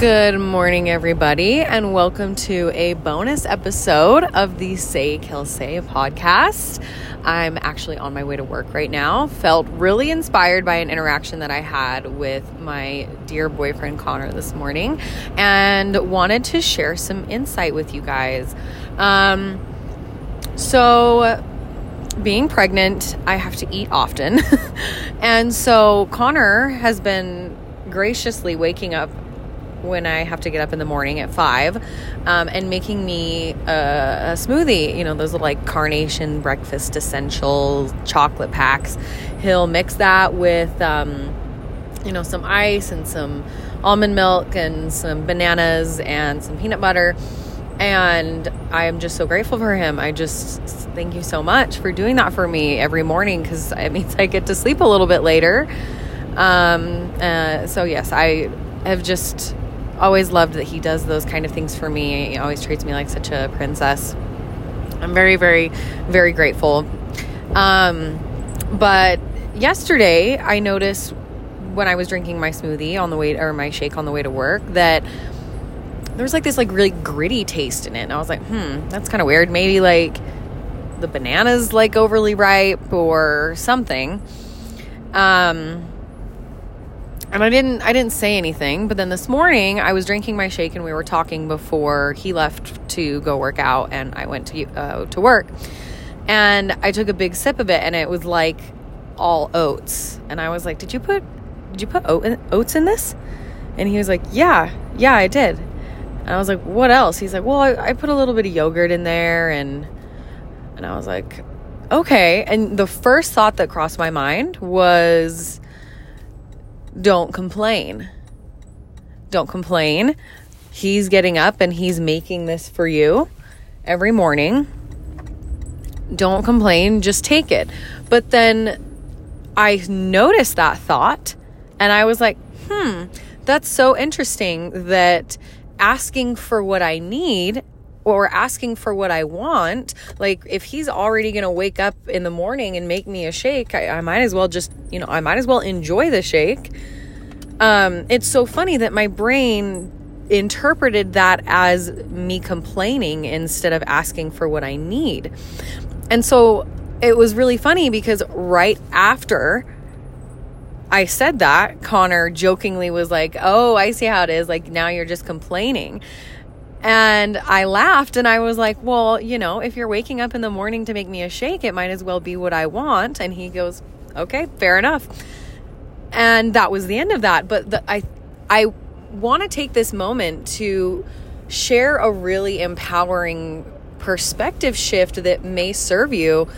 Good morning, everybody, and welcome to a bonus episode of the Say Kill Say podcast. I'm actually on my way to work right now. Felt really inspired by an interaction that I had with my dear boyfriend Connor this morning and wanted to share some insight with you guys. Um, so, being pregnant, I have to eat often. and so, Connor has been graciously waking up when I have to get up in the morning at five um, and making me a, a, smoothie. You know, those like carnation breakfast essential chocolate packs. He'll mix that with, um, you know, some ice and some almond milk and some bananas and some peanut butter. And I am just so grateful for him. I just thank you so much for doing that for me every morning because it means I get to sleep a little bit later. Um, uh, so, yes, I have just always loved that he does those kind of things for me. He always treats me like such a princess. I'm very, very, very grateful. Um, but yesterday, I noticed when I was drinking my smoothie on the way, or my shake on the way to work, that there was like this like really gritty taste in it. And I was like, hmm, that's kind of weird. Maybe like the banana's like overly ripe or something. Um, and I didn't I didn't say anything, but then this morning I was drinking my shake and we were talking before he left to go work out and I went to uh, to work. And I took a big sip of it and it was like all oats. And I was like, "Did you put did you put oats in this?" And he was like, "Yeah. Yeah, I did." And I was like, "What else?" He's like, "Well, I, I put a little bit of yogurt in there and and I was like, "Okay." And the first thought that crossed my mind was don't complain. Don't complain. He's getting up and he's making this for you every morning. Don't complain, just take it. But then I noticed that thought and I was like, hmm, that's so interesting that asking for what I need or asking for what I want, like if he's already going to wake up in the morning and make me a shake, I, I, might as well just, you know, I might as well enjoy the shake. Um, it's so funny that my brain interpreted that as me complaining instead of asking for what I need. And so it was really funny because right after I said that, Connor jokingly was like, Oh, I see how it is. Like now you're just complaining. And I laughed and I was like, well, you know, if you're waking up in the morning to make me a shake, it might as well be what I want. And he goes, okay, fair enough. And that was the end of that. But the, I, I want to take this moment to share a really empowering perspective shift that may serve you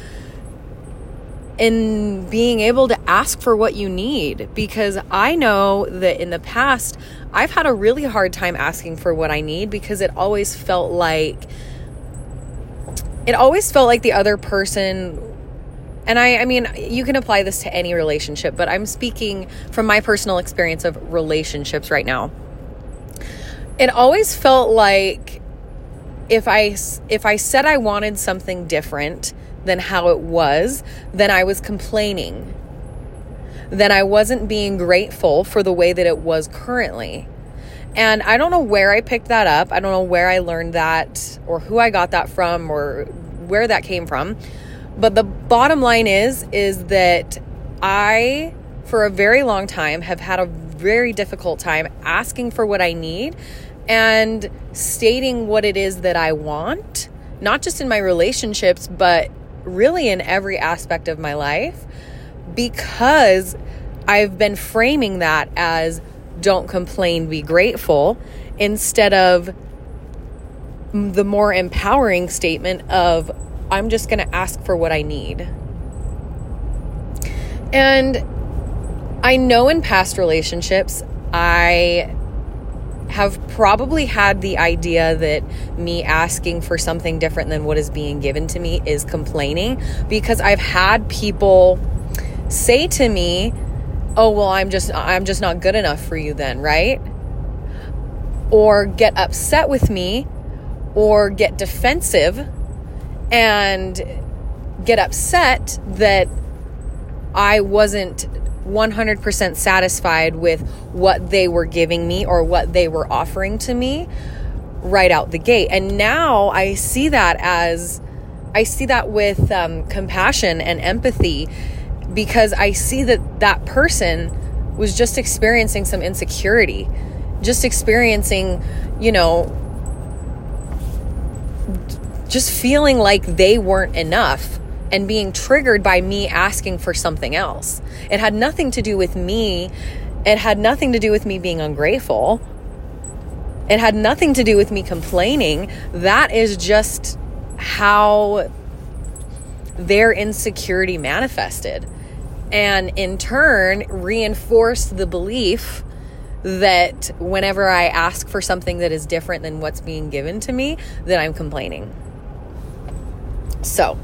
in being able to ask for what you need because I know that in the past I've had a really hard time asking for what I need because it always felt like it always felt like the other person and I I mean you can apply this to any relationship but I'm speaking from my personal experience of relationships right now. It always felt like if I if I said I wanted something different than how it was, then I was complaining. Then I wasn't being grateful for the way that it was currently. And I don't know where I picked that up. I don't know where I learned that or who I got that from or where that came from. But the bottom line is is that I for a very long time have had a very difficult time asking for what I need and stating what it is that I want, not just in my relationships, but really in every aspect of my life because I've been framing that as don't complain, be grateful instead of the more empowering statement of I'm just going to ask for what I need. And I know in past relationships, I have probably had the idea that me asking for something different than what is being given to me is complaining because I've had people say to me, "Oh, well, I'm just I'm just not good enough for you then, right?" Or get upset with me or get defensive and get upset that I wasn't 100% satisfied with what they were giving me or what they were offering to me right out the gate. And now I see that as I see that with um, compassion and empathy because I see that that person was just experiencing some insecurity, just experiencing, you know, just feeling like they weren't enough and being triggered by me asking for something else. It had nothing to do with me. It had nothing to do with me being ungrateful. It had nothing to do with me complaining. That is just how their insecurity manifested. And in turn, reinforced the belief that whenever I ask for something that is different than what's being given to me, that I'm complaining. So,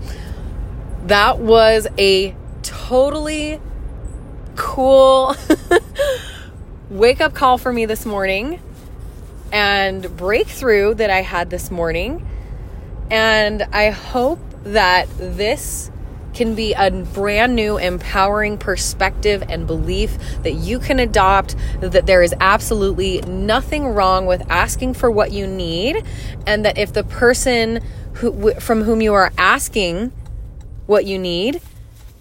that was a totally cool wake up call for me this morning and breakthrough that I had this morning. And I hope that this can be a brand new empowering perspective and belief that you can adopt that there is absolutely nothing wrong with asking for what you need and that if the person who from whom you are asking what you need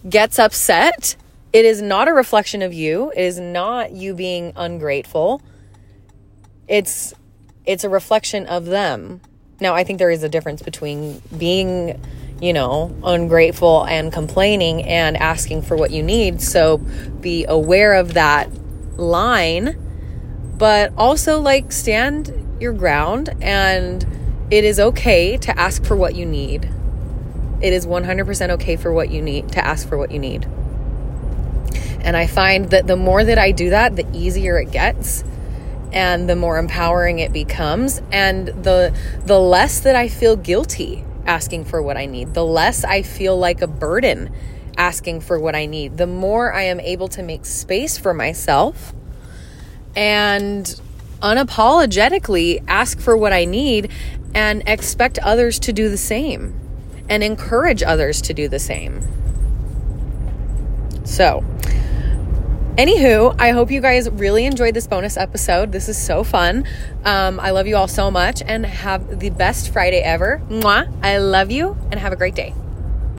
gets upset, it is not a reflection of you. It is not you being ungrateful. It's it's a reflection of them. Now, I think there is a difference between being, you know, ungrateful and complaining and asking for what you need. So be aware of that line, but also like stand your ground and it is okay to ask for what you need. It is 100% okay for what you need to ask for what you need. And I find that the more that I do that, the easier it gets and the more empowering it becomes and the the less that I feel guilty asking for what I need. The less I feel like a burden asking for what I need. The more I am able to make space for myself and unapologetically ask for what I need and expect others to do the same and encourage others to do the same. So, anywho, I hope you guys really enjoyed this bonus episode. This is so fun. Um, I love you all so much and have the best Friday ever. Mwah. I love you and have a great day.